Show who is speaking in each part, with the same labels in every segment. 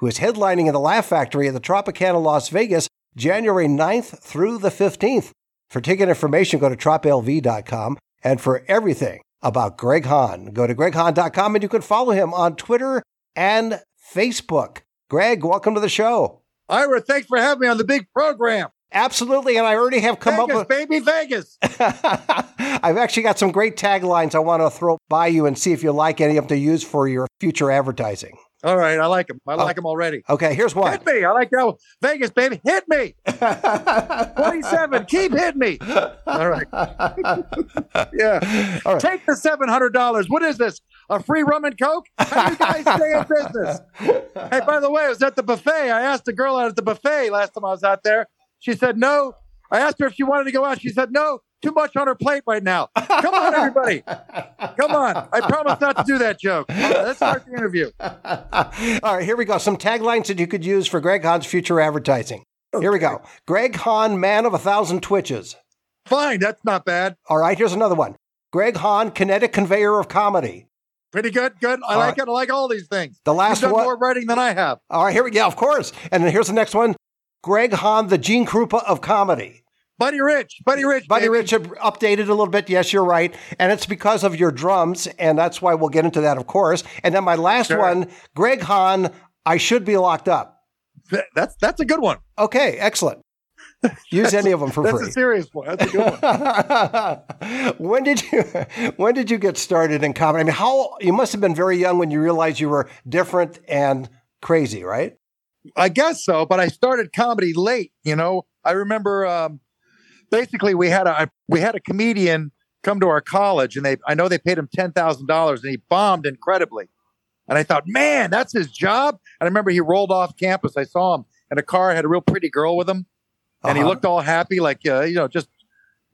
Speaker 1: who is headlining in the Laugh Factory at the Tropicana Las Vegas January 9th through the 15th. For ticket information, go to troplv.com. And for everything about Greg Hahn, go to greghahn.com and you can follow him on Twitter and Facebook. Greg, welcome to the show.
Speaker 2: Ira, thanks for having me on the big program.
Speaker 1: Absolutely, and I already have come
Speaker 2: Vegas,
Speaker 1: up with.
Speaker 2: baby, Vegas.
Speaker 1: I've actually got some great taglines I want to throw by you and see if you like any of them to use for your future advertising.
Speaker 2: All right, I like them. I oh. like them already.
Speaker 1: Okay, here's one.
Speaker 2: Hit me. I like that. one. Vegas, baby, hit me. 27. Keep hitting me. All right. yeah.
Speaker 1: All right.
Speaker 2: Take the $700. What is this? A free rum and coke? How do you guys stay in business? hey, by the way, I was at the buffet. I asked a girl out at the buffet last time I was out there. She said no. I asked her if she wanted to go out. She said no. Too much on her plate right now. Come on, everybody. Come on. I promise not to do that joke. Let's start the interview.
Speaker 1: All right, here we go. Some taglines that you could use for Greg Hahn's future advertising. Here we go. Greg Hahn, man of a thousand twitches.
Speaker 2: Fine, that's not bad.
Speaker 1: All right, here's another one. Greg Hahn, kinetic conveyor of comedy.
Speaker 2: Pretty good. Good. I
Speaker 1: All
Speaker 2: like
Speaker 1: right.
Speaker 2: it. I like all these things.
Speaker 1: The last
Speaker 2: You've done
Speaker 1: one-
Speaker 2: more writing than I have.
Speaker 1: All right, here we go. Of course. And then here's the next one. Greg Hahn, the Gene Krupa of comedy.
Speaker 2: Buddy Rich. Buddy Rich.
Speaker 1: Buddy
Speaker 2: baby.
Speaker 1: Rich updated a little bit. Yes, you're right. And it's because of your drums. And that's why we'll get into that, of course. And then my last
Speaker 2: Sure.
Speaker 1: one, Greg Hahn, I should be locked up.
Speaker 2: That's that's a good one.
Speaker 1: Okay, excellent. Use any of them for
Speaker 2: That's
Speaker 1: free.
Speaker 2: That's a serious one. That's a good one.
Speaker 1: when did you when did you get started in comedy? I mean, how you must have been very young when you realized you were different and crazy, right?
Speaker 2: I guess so, but I started comedy late. You know, I remember um, basically we had a we had a comedian come to our college, and they I know they paid him ten thousand dollars, and he bombed incredibly. And I thought, man, that's his job. And I remember he rolled off campus. I saw him in a car, had a real pretty girl with him, and he
Speaker 1: Uh-huh.
Speaker 2: looked all happy, like uh, you know, just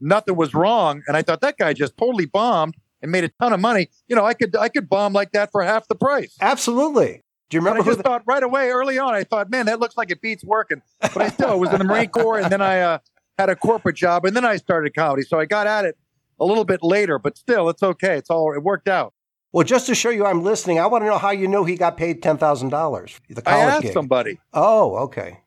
Speaker 2: nothing was wrong. And I thought that guy just totally bombed and made a ton of money. You know, I could I could bomb like that for half the price.
Speaker 1: Absolutely. Do you remember who?
Speaker 2: I just
Speaker 1: The,
Speaker 2: thought right away, early on, I thought, man, that looks like it beats working. But I still was in the Marine Corps, and then I uh, had a corporate job, and then I started comedy. So I got at it a little bit later, but still, it's okay. It's all it worked out.
Speaker 1: well, just to show you I'm listening, I want to know how you know he got paid ten thousand dollars. The
Speaker 2: I
Speaker 1: college
Speaker 2: asked
Speaker 1: gig.
Speaker 2: somebody.
Speaker 1: Oh, okay.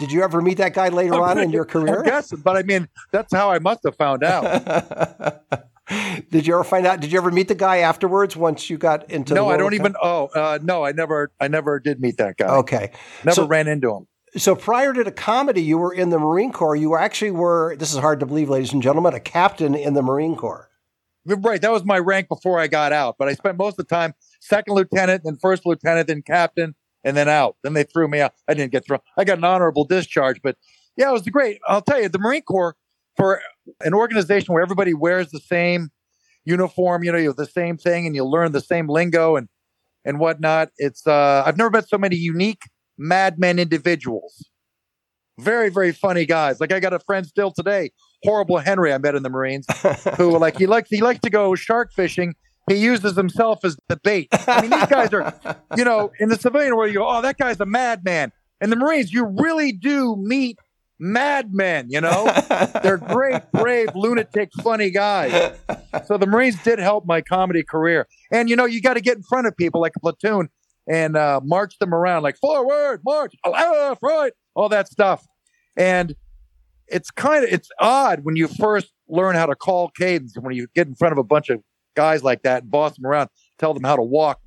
Speaker 1: Did you ever meet that guy later on in your career?
Speaker 2: Yes, but I mean, that's how I must have found out.
Speaker 1: did you ever find out? Did you ever meet the guy afterwards once you got into?
Speaker 2: no, I don't
Speaker 1: of
Speaker 2: even. Oh, uh, no, I never. I never did meet that guy.
Speaker 1: Okay.
Speaker 2: never
Speaker 1: so-
Speaker 2: ran into him.
Speaker 1: So prior to the comedy, you were in the Marine Corps. You actually were. This is hard to believe, ladies and gentlemen, a captain in the Marine Corps.
Speaker 2: Right, that was my rank before I got out. But I spent most of the time second lieutenant, then first lieutenant, then captain, and then out. Then they threw me out. I didn't get thrown. I got an honorable discharge. But yeah, it was great. I'll tell you, the Marine Corps for an organization where everybody wears the same uniform, you know, you have the same thing, and you learn the same lingo and and whatnot. It's uh, I've never met so many unique madmen individuals. Very, very funny guys. Like I got a friend still today, horrible Henry, I met in the Marines who like he likes he likes to go shark fishing. He uses himself as the bait. I mean, these guys are, you know, in the civilian world, you go, oh, that guy's a madman. In the Marines, you really do meet madmen. You know, they're great, brave, lunatic, funny guys. So the Marines did help my comedy career. And you know, you got to get in front of people like a platoon and uh, march them around, like forward, march, left, right, all that stuff. And it's kind of it's odd when you first learn how to call cadence when you get in front of a bunch of guys like that and boss them around, tell them how to walk.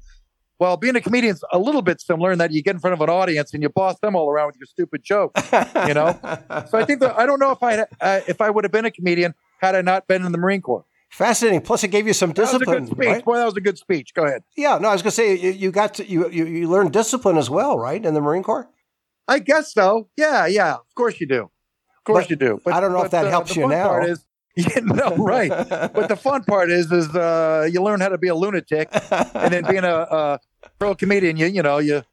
Speaker 2: Well, being a comedian's a little bit similar in that you get in front of an audience and you boss them all around with your stupid joke, you know. so I think that I don't know if I uh, if I would have been a comedian had I not been in the Marine Corps.
Speaker 1: Fascinating. Plus, it gave you some discipline.
Speaker 2: That was a good speech.
Speaker 1: right?
Speaker 2: Boy, that was a good speech. Go ahead.
Speaker 1: Yeah. No, I was going to say you, you got to, you, you you learned discipline as well, right, in the Marine Corps.
Speaker 2: I guess so. Yeah, yeah. Of course you do. Of course
Speaker 1: But
Speaker 2: you do.
Speaker 1: But I don't know if that
Speaker 2: uh,
Speaker 1: helps you now.
Speaker 2: Is, yeah, no, right. but the fun part is, is uh, you learn how to be a lunatic, and then being a, a pro comedian, you you know, you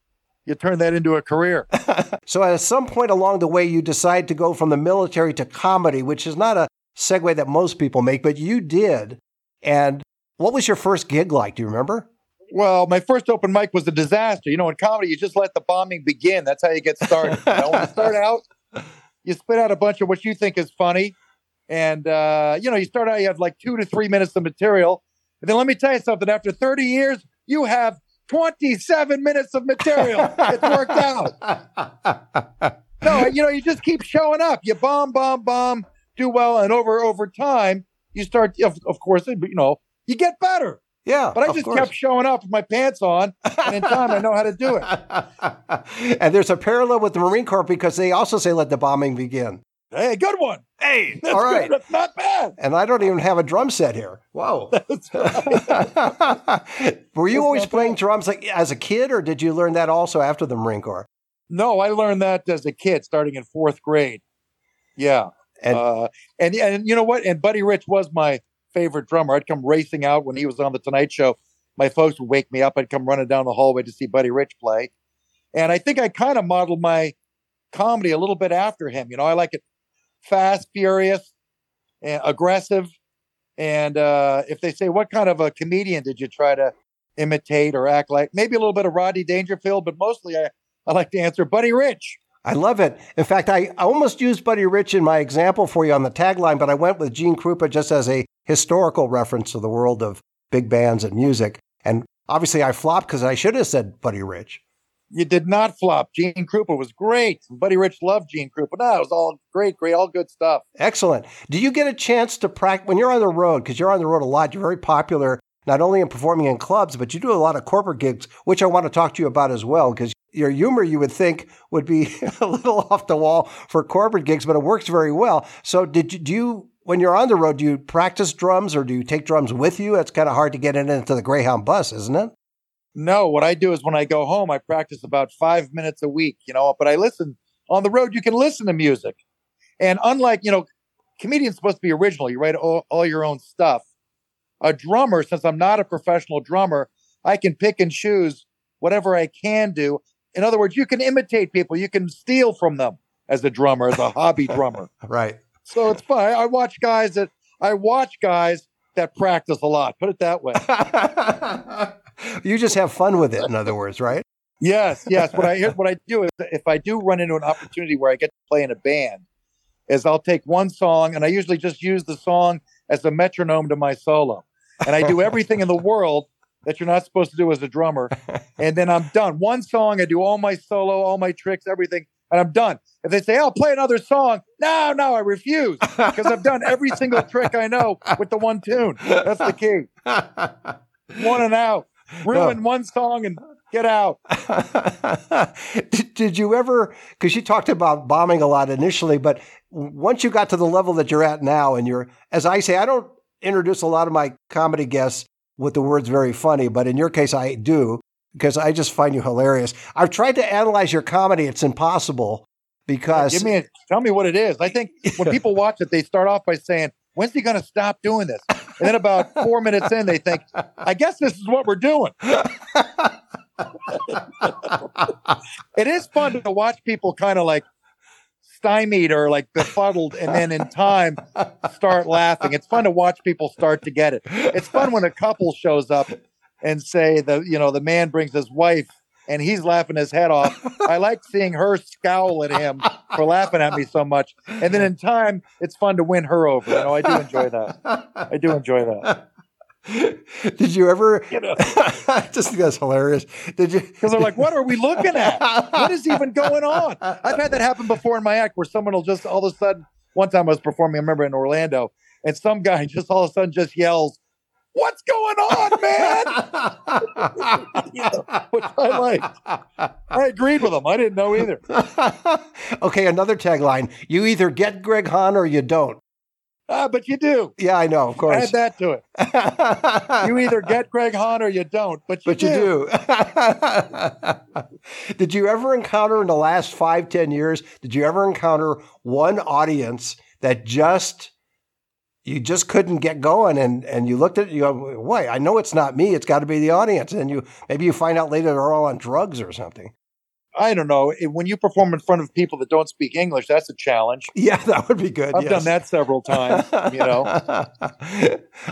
Speaker 2: you turn that into a career.
Speaker 1: so at some point along the way, you decide to go from the military to comedy, which is not a segue that most people make, but you did. And what was your first gig like? Do you remember?
Speaker 2: Well, my first open mic was a disaster. You know, in comedy, you just let the bombing begin. That's how you get started. You know, when you start out, you spit out a bunch of what you think is funny. And, uh, you know, you start out, you have like two to three minutes of material. And then let me tell you something after 30 years, you have 27 minutes of material. it's worked out. No, you know, you just keep showing up. You bomb, bomb, bomb, do well. And over, over time, you start, of, of course, you know, you get better.
Speaker 1: Yeah.
Speaker 2: But I just
Speaker 1: course.
Speaker 2: kept showing up with my pants on, and in time I know how to do
Speaker 1: it. and there's a parallel with the Marine Corps because they also say let the bombing begin.
Speaker 2: Hey, good one.
Speaker 1: Hey, all right.
Speaker 2: Good. That's not bad.
Speaker 1: And I don't even have a drum set here. Whoa.
Speaker 2: Right.
Speaker 1: Were you
Speaker 2: That's
Speaker 1: always playing
Speaker 2: bad.
Speaker 1: drums like as a kid or did you learn that also after the Marine Corps?
Speaker 2: No, I learned that as a kid, starting in fourth grade. Yeah.
Speaker 1: And
Speaker 2: uh, and and you know what? And Buddy Rich was my favorite drummer. I'd come racing out when he was on the Tonight Show. My folks would wake me up. I'd come running down the hallway to see Buddy Rich play. And I think I kind of modeled my comedy a little bit after him. You know, I like it fast, furious, and aggressive. And uh, if they say, what kind of a comedian did you try to imitate or act like? Maybe a little bit of Rodney Dangerfield, but mostly I, I like to answer Buddy Rich.
Speaker 1: I love it. In fact, I almost used Buddy Rich in my example for you on the tagline, but I went with Gene Krupa just as a historical reference to the world of big bands and music. And obviously, I flopped because I should have said Buddy Rich.
Speaker 2: You did not flop. Gene Krupa was great. Buddy Rich loved Gene Krupa. No, it was all great, great, all good stuff.
Speaker 1: Excellent. Do you get a chance to practice when you're on the road? Because you're on the road a lot. You're very popular, not only in performing in clubs, but you do a lot of corporate gigs, which I want to talk to you about as well. Because your humor, you would think, would be a little off the wall for corporate gigs, but it works very well. So, did you, do you, when you're on the road, do you practice drums or do you take drums with you? It's kind of hard to get it into the Greyhound bus, isn't it?
Speaker 2: No, what I do is when I go home, I practice about five minutes a week, you know, but I listen on the road. You can listen to music. And unlike, you know, comedian's supposed to be original, you write all, all your own stuff. A drummer, since I'm not a professional drummer, I can pick and choose whatever I can do. In other words, you can imitate people, you can steal from them as a drummer, as a hobby drummer.
Speaker 1: Right.
Speaker 2: So it's fun. I watch guys that I watch guys that practice a lot. Put it that way.
Speaker 1: you just have fun with it, in other words, right?
Speaker 2: Yes, yes. What I what I do is if I do run into an opportunity where I get to play in a band, is I'll take one song and I usually just use the song as a metronome to my solo. And I do everything in the world that you're not supposed to do as a drummer. And then I'm done. One song, I do all my solo, all my tricks, everything, and I'm done. If they say, I'll play another song, no, no, I refuse because I've done every single trick I know with the one tune. That's the key. One and out. Ruin one song and get out.
Speaker 1: did, did you ever, because you talked about bombing a lot initially, but once you got to the level that you're at now, and you're, as I say, I don't introduce a lot of my comedy guests with the words very funny, but in your case, I do because I just find you hilarious. I've tried to analyze your comedy, it's impossible because.
Speaker 2: Give me a, tell me what it is. I think when people watch it, they start off by saying, When's he going to stop doing this? And then about four minutes in, they think, I guess this is what we're doing. it is fun to watch people kind of like stymied or like befuddled and then in time start laughing. It's fun to watch people start to get it. It's fun when a couple shows up and say the you know the man brings his wife and he's laughing his head off. I like seeing her scowl at him for laughing at me so much. And then in time, it's fun to win her over. You know, I do enjoy that. I do enjoy that.
Speaker 1: Did you ever?
Speaker 2: You know.
Speaker 1: I just think that's hilarious. Did you?
Speaker 2: Because they're like, what are we looking at? What is even going on? I've had that happen before in my act where someone will just all of a sudden, one time I was performing, I remember in Orlando, and some guy just all of a sudden just yells, What's going on, man? You know, which I liked. I agreed with him. I didn't know either.
Speaker 1: okay, another tagline: You either get Greg Hahn or you don't.
Speaker 2: Ah, but you do.
Speaker 1: Yeah, I know, of course.
Speaker 2: Add that to it. You either get Greg Hahn or you don't, but you
Speaker 1: but you
Speaker 2: do.
Speaker 1: do. did you ever encounter in the last five, ten years? Did you ever encounter one audience that just you just couldn't get going, and and you looked at it, you go, "Why? I know it's not me. It's got to be the audience." And you maybe you find out later they're all on drugs or something.
Speaker 2: I don't know. When you perform in front of people that don't speak English, that's a challenge.
Speaker 1: Yeah, that would be good.
Speaker 2: I've
Speaker 1: yes.
Speaker 2: done that several times. You know,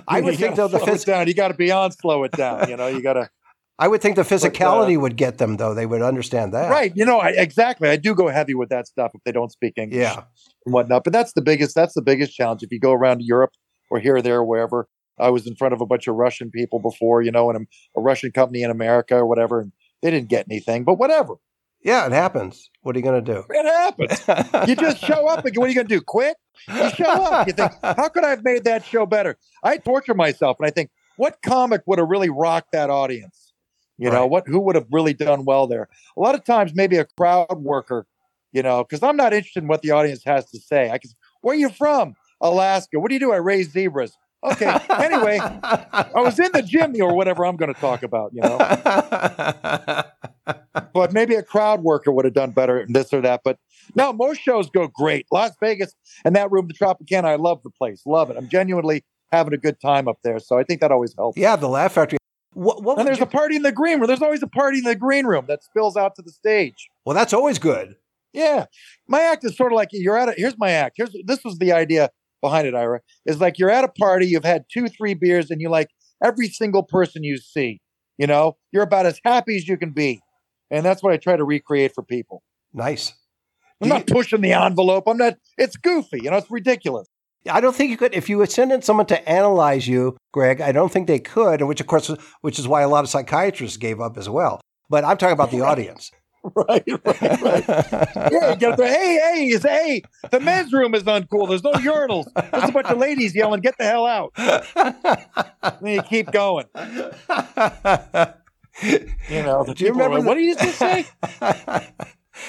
Speaker 1: I would
Speaker 2: You
Speaker 1: think though the phys-
Speaker 2: down. You got to beyond slow it down. You know, you got to
Speaker 1: I would think the
Speaker 2: uh,
Speaker 1: physicality would get them though. They would understand that.
Speaker 2: right. You know, I, exactly. I do go heavy with that stuff if they don't speak English.
Speaker 1: Yeah.
Speaker 2: and whatnot. But that's the biggest. That's the biggest challenge. If you go around Europe or here or there or wherever, I was in front of a bunch of Russian people before, you know, and a, a Russian company in America or whatever, and they didn't get anything. But whatever,
Speaker 1: Yeah, it happens. What are you going to do?
Speaker 2: it happens. you just show up and what are you going to do? Quit? You show up. You think, how could I have made that show better? I torture myself and I think, what comic would have really rocked that audience? You know, what who would have really done well there? A lot of times, maybe a crowd worker, you know, because I'm not interested in what the audience has to say. I can, where are you from? Alaska. What do you do? I raise zebras. Okay. anyway, I was in the gym or whatever I'm going to talk about, you know. but maybe a crowd worker would have done better in this or that. But no, most shows go great. Las Vegas and that room, the Tropicana, I love the place. Love it. I'm genuinely having a good time up there. So I think that always helps.
Speaker 1: yeah, the Laugh Factory. What, what
Speaker 2: And there's
Speaker 1: you-
Speaker 2: a party in the green room. There's always a party in the green room that spills out to the stage.
Speaker 1: well, that's always good.
Speaker 2: Yeah. My act is sort of like you're at a here's my act. Here's this was the idea behind it, Ira. Is like you're at a party, you've had two, three beers, and you like every single person you see. You know, you're about as happy as you can be. And that's what I try to recreate for people.
Speaker 1: Nice.
Speaker 2: I'm
Speaker 1: Do
Speaker 2: not pushing the envelope. I'm not it's goofy, you know, it's ridiculous.
Speaker 1: I don't think you could if you would send in someone to analyze you, Greg. I don't think they could, and which of course, which is why a lot of psychiatrists gave up as well. But I'm talking about the audience.
Speaker 2: Right, right, right. Yeah, get there. Hey, hey, is hey, the men's room is uncool. There's no urinals. There's a bunch of ladies yelling, "Get the hell out!" And then you keep going. You know, the
Speaker 1: Do you
Speaker 2: people
Speaker 1: remember the-
Speaker 2: what did you just say?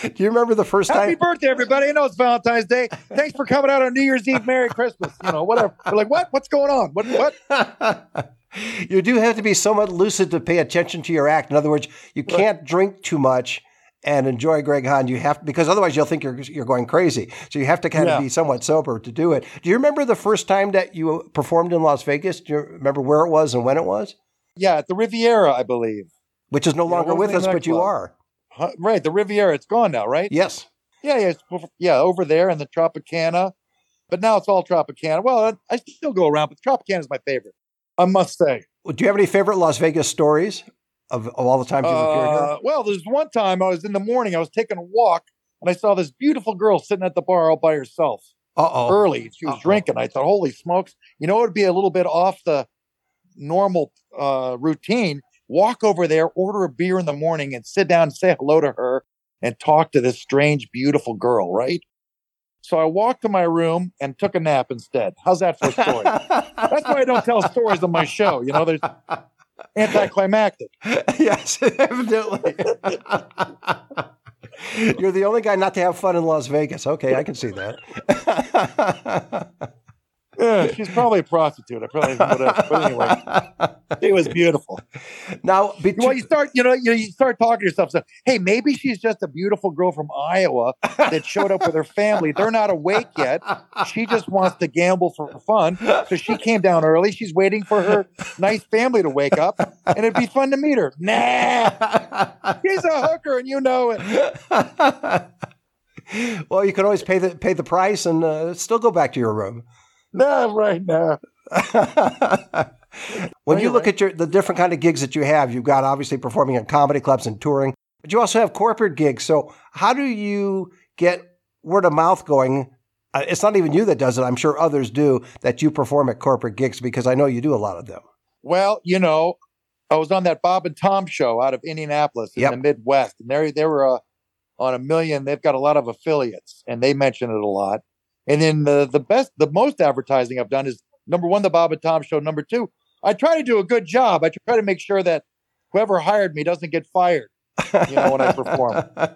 Speaker 1: Do you remember the first
Speaker 2: Happy
Speaker 1: time?
Speaker 2: Happy birthday, everybody! I know it's Valentine's Day. Thanks for coming out on New Year's Eve. Merry Christmas. You know, whatever. They're like, what? What's going on? What? What?
Speaker 1: you do have to be somewhat lucid to pay attention to your act. In other words, you can't drink too much and enjoy Greg Hahn. You have to because otherwise you'll think you're you're going crazy. So you have to kind
Speaker 2: Yeah.
Speaker 1: of be somewhat sober to do it. Do you remember the first time that you performed in Las Vegas? Do you remember where it was and when it was?
Speaker 2: Yeah, at the Riviera, I believe.
Speaker 1: Which is no longer with us, but you
Speaker 2: club?
Speaker 1: are.
Speaker 2: Huh, Right, the Riviera. It's gone now, right?
Speaker 1: Yes.
Speaker 2: Yeah, yeah, yeah, over there in the Tropicana. But now it's all Tropicana. Well, I, I still go around, but Tropicana is my favorite. I must say.
Speaker 1: Do you have any favorite Las Vegas stories of, of all the times you've appeared here?
Speaker 2: Uh, well, there's one time I was in the morning, I was taking a walk, and I saw this beautiful girl sitting at the bar all by herself
Speaker 1: Uh oh.
Speaker 2: early. She was
Speaker 1: Uh-oh.
Speaker 2: drinking. I thought, holy smokes. You know, it would be a little bit off the normal uh, routine. Walk over there, order a beer in the morning, and sit down and say hello to her and talk to this strange, beautiful girl, right? So I walked to my room and took a nap instead. How's that for a story? That's why I don't tell stories on my show. You know, there's anticlimactic.
Speaker 1: yes, evidently. You're the only guy not to have fun in Las Vegas. Okay, I can see that.
Speaker 2: Yeah, she's probably a prostitute. I probably whatever. But anyway, it was beautiful.
Speaker 1: now, between,
Speaker 2: Well, you start, you know, you, you start talking to yourself. So, hey, maybe she's just a beautiful girl from Iowa that showed up with her family. They're not awake yet. She just wants to gamble for fun. So she came down early. She's waiting for her nice family to wake up, and it'd be fun to meet her. Nah, she's a hooker, and you know it.
Speaker 1: well, you can always pay the pay the price and uh, still go back to your room.
Speaker 2: Nah, right now.
Speaker 1: when you look at your the different kind of gigs that you have, you've got obviously performing at comedy clubs and touring, but you also have corporate gigs. So how do you get word of mouth going? Uh, it's not even you that does it. I'm sure others do that you perform at corporate gigs because I know you do a lot of them.
Speaker 2: Well, you know, I was on that Bob and Tom show out of Indianapolis in
Speaker 1: Yep.
Speaker 2: the Midwest, and they they were uh, on a million. They've got a lot of affiliates, and they mention it a lot. And then the the best, the most advertising I've done is number one, the Bob and Tom show. Number two, I try to do a good job. I try to make sure that whoever hired me doesn't get fired. You know, when I perform, I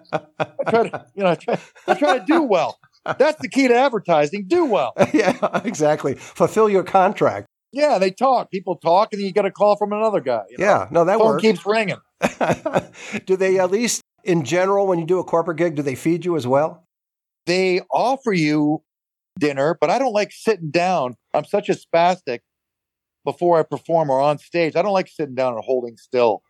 Speaker 2: try to, you know, I try, I try to do well. That's the key to advertising. Do well.
Speaker 1: yeah, exactly. Fulfill your contract.
Speaker 2: Yeah, they talk. People talk, and then you get a call from another guy. you know?
Speaker 1: Yeah, no, that
Speaker 2: phone
Speaker 1: works.
Speaker 2: keeps ringing.
Speaker 1: do they at least in general, when you do a corporate gig, do they feed you as well?
Speaker 2: they offer you dinner, but I don't like sitting down. I'm such a spastic before I perform or on stage. I don't like sitting down and holding still.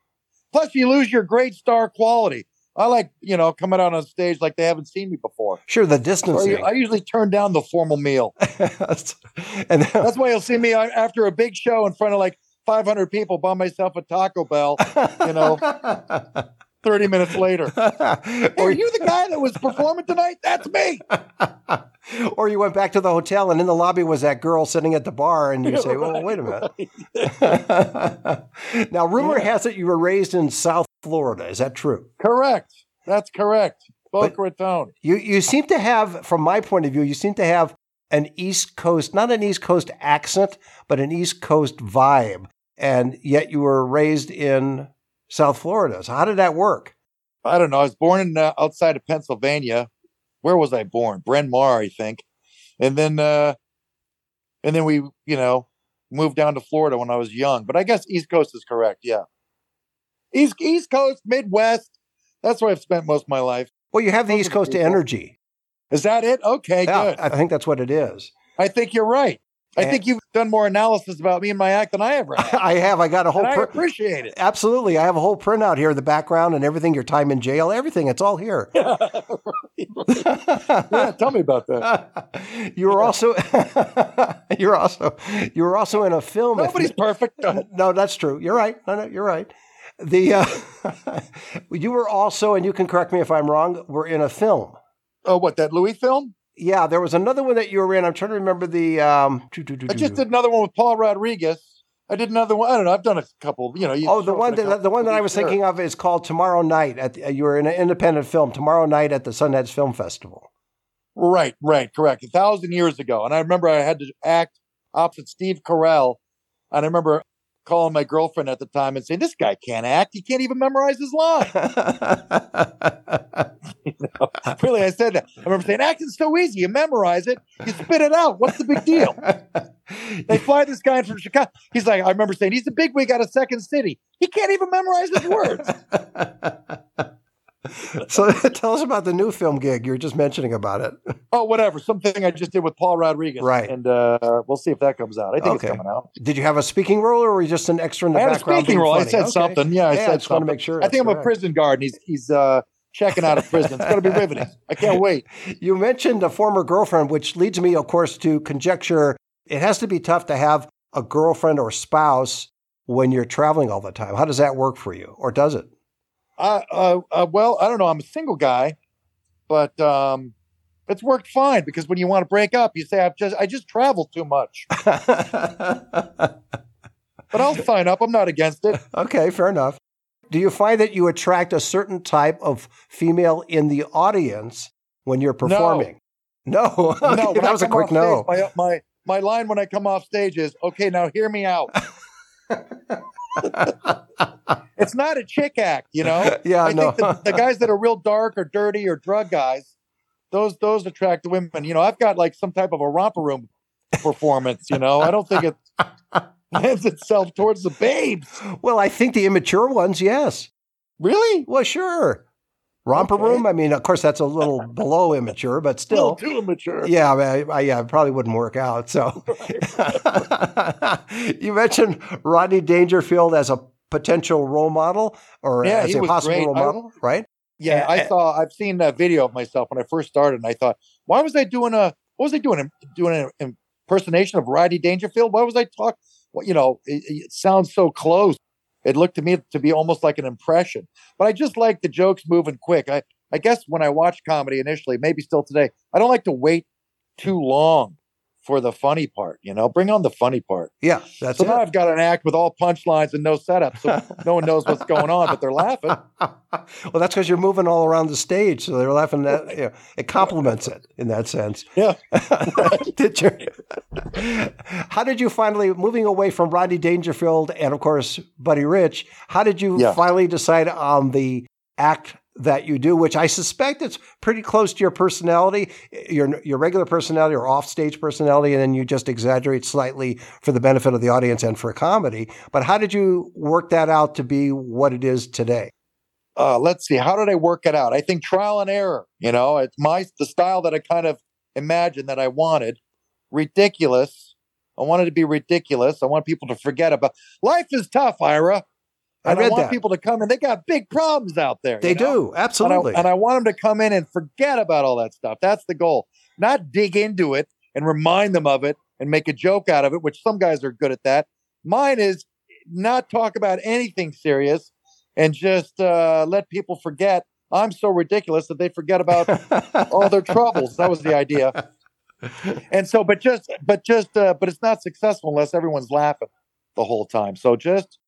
Speaker 2: Plus, you lose your great star quality. I like, you know, coming out on stage like they haven't seen me before.
Speaker 1: Sure, the distancing.
Speaker 2: I usually turn down the formal meal.
Speaker 1: and
Speaker 2: That's why you'll see me after a big show in front of like 500 people by myself at Taco Bell, you know, 30 minutes later. Hey,
Speaker 1: or,
Speaker 2: you the guy that was performing tonight? That's me.
Speaker 1: or you went back to the hotel and in the lobby was that girl sitting at the bar and you say, well, wait a minute. now, rumor has it you were raised in South Florida. Is that true?
Speaker 2: Correct. That's correct. Boca
Speaker 1: But-
Speaker 2: Raton.
Speaker 1: You you seem to have, from my point of view, you seem to have an East Coast, not an East Coast accent, but an East Coast vibe, and yet you were raised in South Florida. So how did that work?
Speaker 2: I don't know. I was born in uh, outside of Pennsylvania. Where was I born? Bryn Mawr, I think. And then, uh, and then we, you know, moved down to Florida when I was young. But I guess East Coast is correct. Yeah, East East Coast, Midwest. That's where I've spent most of my life.
Speaker 1: Well, you have the East Coast energy.
Speaker 2: Is that it? Okay,
Speaker 1: Yeah,
Speaker 2: good.
Speaker 1: I think that's what it is.
Speaker 2: I think you're right. I
Speaker 1: And-
Speaker 2: think you've done more analysis about me and my act than I ever have.
Speaker 1: I have. I got a whole.
Speaker 2: and I
Speaker 1: pr-
Speaker 2: appreciate it.
Speaker 1: Absolutely, I have a whole printout here in the background and everything. Your time in jail, everything. It's all here.
Speaker 2: Yeah, tell me about that.
Speaker 1: you were also. you're also. You were also in a film. if-
Speaker 2: Nobody's perfect.
Speaker 1: No, that's true. You're right. No, no, you're right. The uh, you were also, and you can correct me if I'm wrong. Were in a film.
Speaker 2: Oh, what that Louis film?
Speaker 1: Yeah, there was another one that you were in. I'm trying to remember the. Um,
Speaker 2: I just did another one with Paul Rodriguez. I did another one. I don't know. I've done a couple. You know. You
Speaker 1: Oh, the one that the one that I was
Speaker 2: sure.
Speaker 1: thinking of is called Tomorrow Night. At the, you were in an independent film Tomorrow Night at the Sundance Film Festival.
Speaker 2: Right, right, correct. A thousand years ago, and I remember I had to act opposite Steve Carell, and I remember calling my girlfriend at the time and saying, "This guy can't act. He can't even memorize his line." really, I said that. I remember saying, "Acting's so easy. You memorize it, you spit it out. What's the big deal?" They fly this guy in from Chicago. He's like, I remember saying, "He's a big wig out of Second City. He can't even memorize his words."
Speaker 1: so tell us about the new film gig you were just mentioning about it.
Speaker 2: oh, whatever. Something I just did with Paul Rodriguez,
Speaker 1: Right.
Speaker 2: And uh, we'll see if that comes out. I think
Speaker 1: Okay.
Speaker 2: it's coming out.
Speaker 1: Did you have a speaking role, or were you just an extra in the
Speaker 2: I had a
Speaker 1: background?
Speaker 2: speaking
Speaker 1: being
Speaker 2: role. I said
Speaker 1: Okay.
Speaker 2: something. Yeah, I
Speaker 1: Yeah, I
Speaker 2: said
Speaker 1: just want to make sure.
Speaker 2: I think I'm
Speaker 1: that's
Speaker 2: a prison guard, and he's he's uh, checking out of prison. It's going to be riveting. I can't wait.
Speaker 1: You mentioned a former girlfriend, which leads me, of course, to conjecture it has to be tough to have a girlfriend or spouse when you're traveling all the time. How does that work for you, or does it?
Speaker 2: Uh, uh, uh, well, I don't know. I'm a single guy, but um, it's worked fine because when you want to break up, you say I've just I just travel too much. But I'll sign up. I'm not against it.
Speaker 1: okay, fair enough. Do you find that you attract a certain type of female in the audience when you're performing? No,
Speaker 2: No,
Speaker 1: Okay,
Speaker 2: I
Speaker 1: that was a quick no.
Speaker 2: stage, My, my my line when I come off stage is, "Okay, now hear me out." it's not a chick act, you know.
Speaker 1: Yeah,
Speaker 2: I
Speaker 1: no.
Speaker 2: think the, the guys that are real dark or dirty or drug guys, those those attract the women. You know, I've got like some type of a romper room performance. You know, I don't think it lends itself towards the babes.
Speaker 1: well, I think the immature ones, yes.
Speaker 2: Really?
Speaker 1: Well, sure. Romper
Speaker 2: Okay.
Speaker 1: room. I mean, of course, that's a little below immature, but
Speaker 2: A little
Speaker 1: still.
Speaker 2: too immature.
Speaker 1: Yeah, I, I, I, yeah, it probably wouldn't work out. So, you mentioned Rodney Dangerfield as a potential role model, or
Speaker 2: Yeah,
Speaker 1: as a possible
Speaker 2: great.
Speaker 1: role
Speaker 2: I-
Speaker 1: model, right?
Speaker 2: Yeah, I saw. I've seen a video of myself when I first started, and I thought, why was I doing a? What was I doing? Doing an impersonation of Rodney Dangerfield? Why was I talk? Well, you know, it, it sounds so close. It looked to me to be almost like an impression. But I just like the jokes moving quick. I I guess when I watch comedy initially, maybe still today, I don't like to wait too long for the funny part. You know, bring on the funny part.
Speaker 1: Yeah, that's
Speaker 2: so
Speaker 1: it.
Speaker 2: now I've got an act with all punchlines and no setup, so no one knows what's going on, but they're laughing.
Speaker 1: well, that's because you're moving all around the stage, so they're laughing. At, you know, it complements it in that sense.
Speaker 2: Yeah.
Speaker 1: did you? How did you finally moving away from Rodney Dangerfield and of course Buddy Rich? How did you
Speaker 2: Yeah.
Speaker 1: finally decide on the act that you do, which I suspect it's pretty close to your personality, your your regular personality or offstage personality, and then you just exaggerate slightly for the benefit of the audience and for comedy. But how did you work that out to be what it is today?
Speaker 2: uh, let's see, how did I work it out? I think trial and error. You know, it's my the style that I kind of imagined that I wanted. Ridiculous. I wanted to be ridiculous. I want people to forget about life is tough, Ira.
Speaker 1: I
Speaker 2: And I,
Speaker 1: read
Speaker 2: want
Speaker 1: that.
Speaker 2: people to come in. They got big problems out there.
Speaker 1: they
Speaker 2: know?
Speaker 1: do
Speaker 2: And I-
Speaker 1: absolutely.
Speaker 2: And I, want them to come in and forget about all that stuff. That's the goal. Not dig into it and remind them of it and make a joke out of it, which some guys are good at that. Mine is not talk about anything serious and just uh, let people forget. I'm so ridiculous that they forget about all their troubles. That was the idea. And so, but just, but just, uh, but it's not successful unless everyone's laughing the whole time. So just,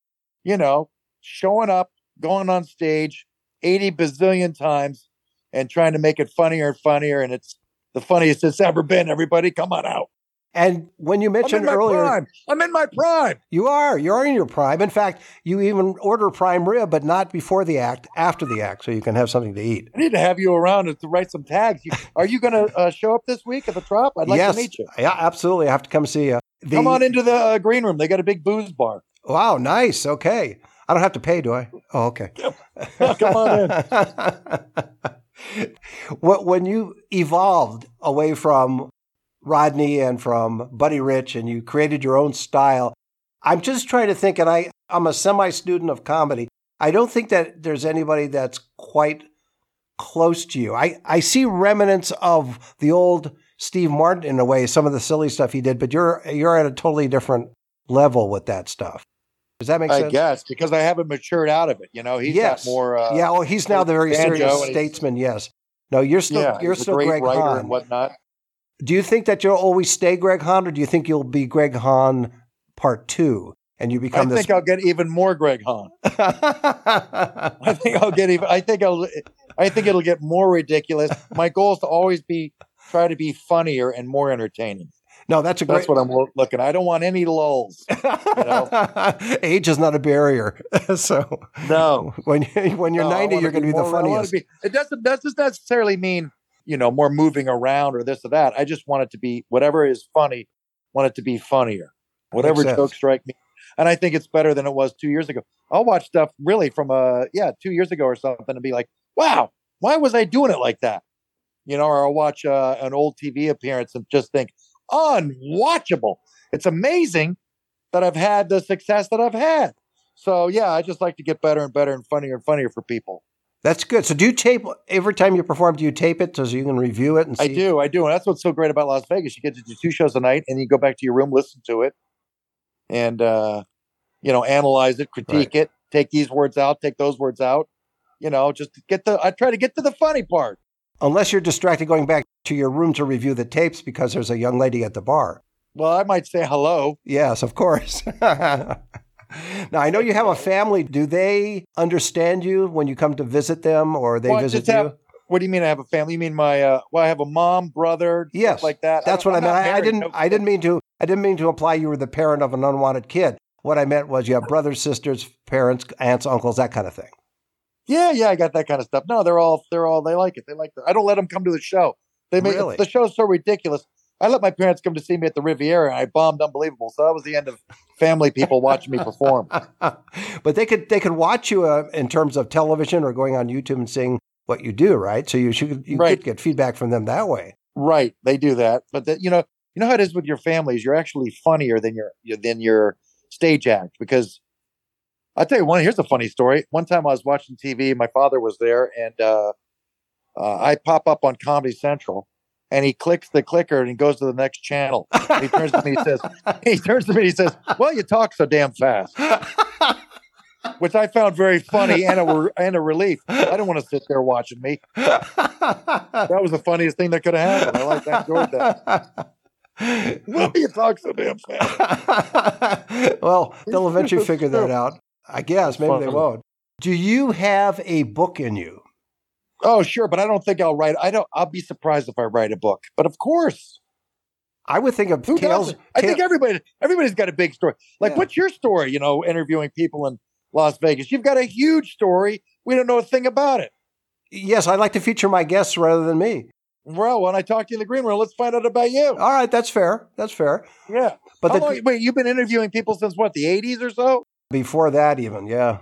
Speaker 2: you know, showing up, going on stage 80 bazillion times and trying to make it funnier and funnier. And it's the funniest it's ever been. Everybody, come on out.
Speaker 1: and when you
Speaker 2: I'm
Speaker 1: mentioned earlier,
Speaker 2: prime. I'm in my prime.
Speaker 1: you are you are in your prime. In fact, you even order prime rib, but not before the act, after the act, so you can have something to eat.
Speaker 2: I need to have you around to write some tags. You, are you going to uh, show up this week at the Trop? I'd like
Speaker 1: yes,
Speaker 2: to meet you.
Speaker 1: yeah, absolutely. I have to come see you. The-
Speaker 2: Come on into the uh, green room. They got a big booze bar.
Speaker 1: Wow, nice. Okay, I don't have to pay, do I? Oh, okay.
Speaker 2: Come on in.
Speaker 1: When you evolved away from Rodney and from Buddy Rich and you created your own style, I'm just trying to think, and I, I'm a semi student of comedy. I don't think that there's anybody that's quite close to you. I, I see remnants of the old Steve Martin in a way, some of the silly stuff he did, but you're you're at a totally different level with that stuff. Does that make
Speaker 2: I
Speaker 1: sense?
Speaker 2: I guess because I haven't matured out of it. You know, he's
Speaker 1: yes.
Speaker 2: got more. Uh,
Speaker 1: yeah. Oh, he's now the very serious statesman. Yes. No, you're still
Speaker 2: yeah,
Speaker 1: you're still
Speaker 2: great
Speaker 1: Greg Hahn.
Speaker 2: and whatnot.
Speaker 1: Do you think that you'll always stay Greg Hahn, or do you think you'll be Greg Hahn Part Two and you become.
Speaker 2: I
Speaker 1: become
Speaker 2: think I'll get even more Greg Hahn. I think I'll get even. I think I'll. I think it'll get more ridiculous. My goal is to always be try to be funnier and more entertaining.
Speaker 1: No, that's a great.
Speaker 2: That's what I'm looking. I don't want any lulls.
Speaker 1: Age is not a barrier. so
Speaker 2: No,
Speaker 1: when you, when you're
Speaker 2: No,
Speaker 1: 90, you're going to be the
Speaker 2: more-
Speaker 1: funniest.
Speaker 2: be- it doesn't. That doesn't necessarily mean you know more moving around or this or that. I just want it to be whatever is funny. Want it to be funnier. Whatever jokes strike me, and I think it's better than it was two years ago. I'll watch stuff really from a yeah two years ago or something and be like, wow, why was I doing it like that? You know, or I'll watch uh, an old TV appearance and just think unwatchable. It's amazing that I've had the success that I've had. So yeah, I just like to get better and better and funnier and funnier for people.
Speaker 1: That's good. So do you tape every time you perform? Do you tape it so you can review it and see?
Speaker 2: I do, I do, and that's what's so great about Las Vegas. You get to do two shows a night, and you go back to your room, listen to it, and uh, you know, analyze it, critique it, take these words out, take those words out. You know, just get the. I try to get to the funny part.
Speaker 1: Unless you're distracted going back to your room to review the tapes because there's a young lady at the bar.
Speaker 2: Well, I might say hello.
Speaker 1: Yes, of course. now, I know you have a family. Do they understand you when you come to visit them or they
Speaker 2: Well,
Speaker 1: visit
Speaker 2: just have-
Speaker 1: you?
Speaker 2: What do you mean? I have a family? You mean my? uh Well, I have a mom, brother, stuff
Speaker 1: Yes,
Speaker 2: like that.
Speaker 1: That's
Speaker 2: don't-
Speaker 1: what I
Speaker 2: I'm
Speaker 1: meant. I, I didn't.
Speaker 2: no
Speaker 1: I didn't mean to. I didn't mean to imply you were the parent of an unwanted kid. What I meant was you have brothers, sisters, parents, aunts, uncles, that kind of thing.
Speaker 2: Yeah, yeah, I got that kind of stuff. No, they're all, they're all, they like it. They like. The, I don't let them come to the show. They make
Speaker 1: Really?
Speaker 2: the show's so ridiculous. I let my parents come to see me at the Riviera, and I bombed unbelievable. So that was the end of family people watching me perform.
Speaker 1: but they could they could watch you uh, in terms of television or going on YouTube and seeing what you do, right? So you should you
Speaker 2: Right.
Speaker 1: could get feedback from them that way.
Speaker 2: Right, they do that, but that you know, you know how it is with your families. You're actually funnier than your than your stage act because I'll tell you one. Here's a funny story. One time I was watching TV, my father was there, and uh, uh, I pop up on Comedy Central, and he clicks the clicker and he goes to the next channel. he turns to me, he says, he turns to me, he says, "Well, you talk so damn fast," which I found very funny and a and a relief. I don't want to sit there watching me. That was the funniest thing that could have happened. I like that. Enjoyed that. Well, you talk so damn fast.
Speaker 1: well, they'll eventually figure that out. I guess maybe they won't. Do you have a book in you?
Speaker 2: Oh, sure, but I don't think I'll write. I don't. I'll be surprised if I write a book. But of course,
Speaker 1: I would think of
Speaker 2: who
Speaker 1: tales.
Speaker 2: doesn't? I think everybody. Everybody's got a big story. Like,
Speaker 1: Yeah.
Speaker 2: what's your story? You know, interviewing people in Las Vegas. You've got a huge story. We don't know a thing about it.
Speaker 1: yes, I'd like to feature my guests rather than me.
Speaker 2: Well, when I talk to you in the green room, let's find out about you.
Speaker 1: All right, that's fair. That's fair.
Speaker 2: Yeah.
Speaker 1: But
Speaker 2: How
Speaker 1: the,
Speaker 2: long- wait, you've been interviewing people since what? The '80s or so?
Speaker 1: Before that, even yeah,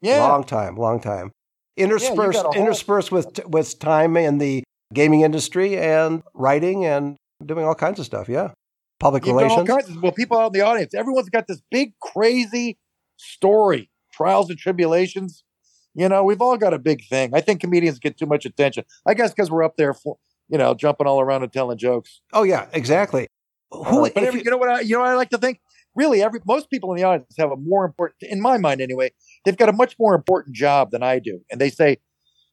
Speaker 2: Yeah.
Speaker 1: long time, long time. Interspersed,
Speaker 2: whole-
Speaker 1: interspersed with with time in the gaming industry and writing and doing all kinds of stuff. Yeah, public
Speaker 2: You've
Speaker 1: relations.
Speaker 2: of, well, people out in the audience, everyone's got this big, crazy story trials and tribulations. You know, we've all got a big thing. I think comedians get too much attention. I guess because we're up there, for, you know, jumping all around and telling jokes.
Speaker 1: Oh yeah, exactly. Who,
Speaker 2: but every,
Speaker 1: you-
Speaker 2: you know what? I, you know what I like to think. Really, every most people in the audience have a more important, in my mind anyway. They've got a much more important job than I do, and they say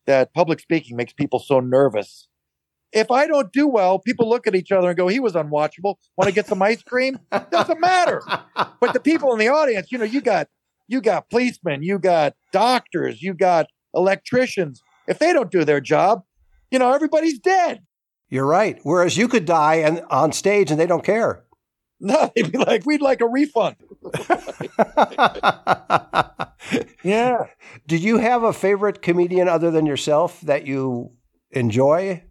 Speaker 2: that public speaking makes people so nervous. If I don't do well, people look at each other and go, "He was unwatchable." Want to get some ice cream? Doesn't matter. But the people in the audience, you know, you got you got policemen, you got doctors, you got electricians. If they don't do their job, you know, everybody's dead.
Speaker 1: You're right. Whereas you could die and on stage and they don't care.
Speaker 2: No, they'd be like, "We'd like a refund." Yeah.
Speaker 1: Did you have a favorite comedian other than yourself that you enjoy?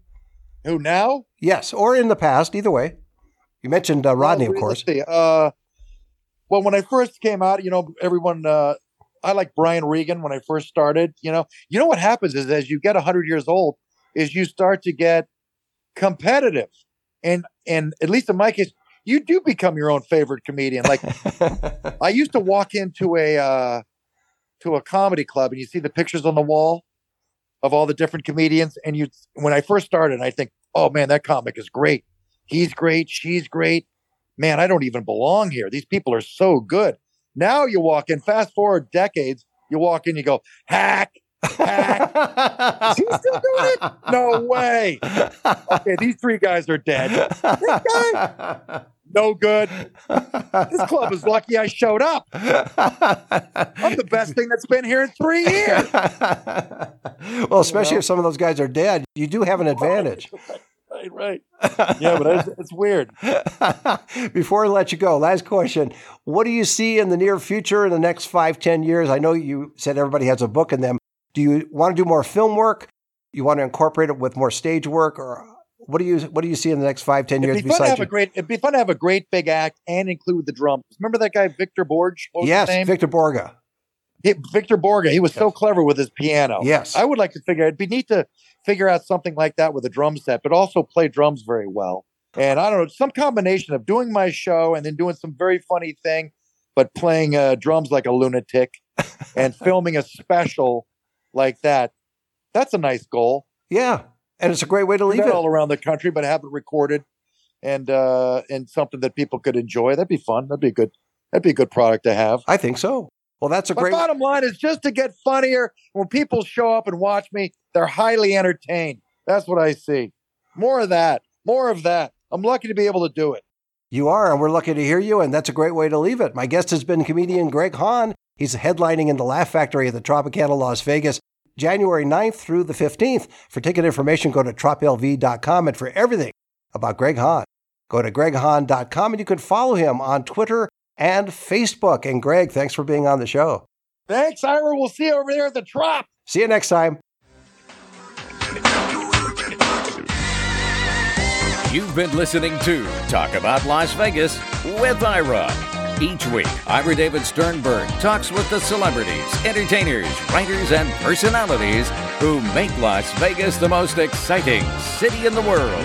Speaker 2: Who now?
Speaker 1: Yes, or in the past, either way. You mentioned uh, Rodney, of course.
Speaker 2: Uh, well, when I first came out, you know, everyone, uh, I like Brian Regan when I first started. You know, you know what happens is as you get hundred years old, is you start to get competitive, and and at least in my case, you do become your own favorite comedian. Like I used to walk into a uh, to a comedy club, and you see the pictures on the wall of all the different comedians, and you when I first started, I think, oh man, that comic is great. He's great. She's great. Man, I don't even belong here. These people are so good. Now you walk in, fast forward decades, you walk in, you go, hack, hack. Is he still doing it? No way. Okay, these three guys are dead. This guy, No good. This club is lucky I showed up. I'm the best thing that's been here in three years.
Speaker 1: well, especially if some of those guys are dead, you do have an advantage.
Speaker 2: Right, right. Yeah, but it's, it's weird.
Speaker 1: Before I let you go, last question. What do you see in the near future in the next five, ten years? I know you said everybody has a book in them. Do you want to do more film work? You want to incorporate it with more stage work, or what do you what do you see in the next five, ten years
Speaker 2: It'd be fun to have
Speaker 1: you?
Speaker 2: a great. It'd be fun to have a great big act and include the drums. Remember that guy Victor Borge? What was his
Speaker 1: yes? Victor Borge.
Speaker 2: He- Victor Borge. He was so clever with his piano.
Speaker 1: Yes.
Speaker 2: I would like to figure. It'd be neat to figure out something like that with a drum set, but also play drums very well. And I don't know, some combination of doing my show and then doing some very funny thing, but playing uh, drums like a lunatic and filming a special like that. That's a nice goal.
Speaker 1: Yeah, and it's a great way to leave it.
Speaker 2: all around the country, but have it recorded and uh and something that people could enjoy. That'd be fun. That'd be a good. That'd be a good product to have.
Speaker 1: I think so. Well, that's a
Speaker 2: My
Speaker 1: great.
Speaker 2: bottom line is just to get funnier. When people show up and watch me, they're highly entertained. That's what I see. More of that. More of that. I'm lucky to be able to do it.
Speaker 1: You are, and we're lucky to hear you, and that's a great way to leave it. My guest has been comedian Greg Hahn. He's headlining in the Laugh Factory at the Tropicana Las Vegas, January 9th through the 15th. For ticket information, go to troplv.com, and for everything about Greg Hahn, go to greghahn.com, and you can follow him on Twitter and Facebook. And Greg, thanks for being on the show.
Speaker 2: Thanks, Ira. We'll see you over there at the Trop.
Speaker 1: See you next time.
Speaker 3: You've been listening to Talk About Las Vegas with Ira. Each week, Ira David Sternberg talks with the celebrities, entertainers, writers, and personalities who make Las Vegas the most exciting city in the world.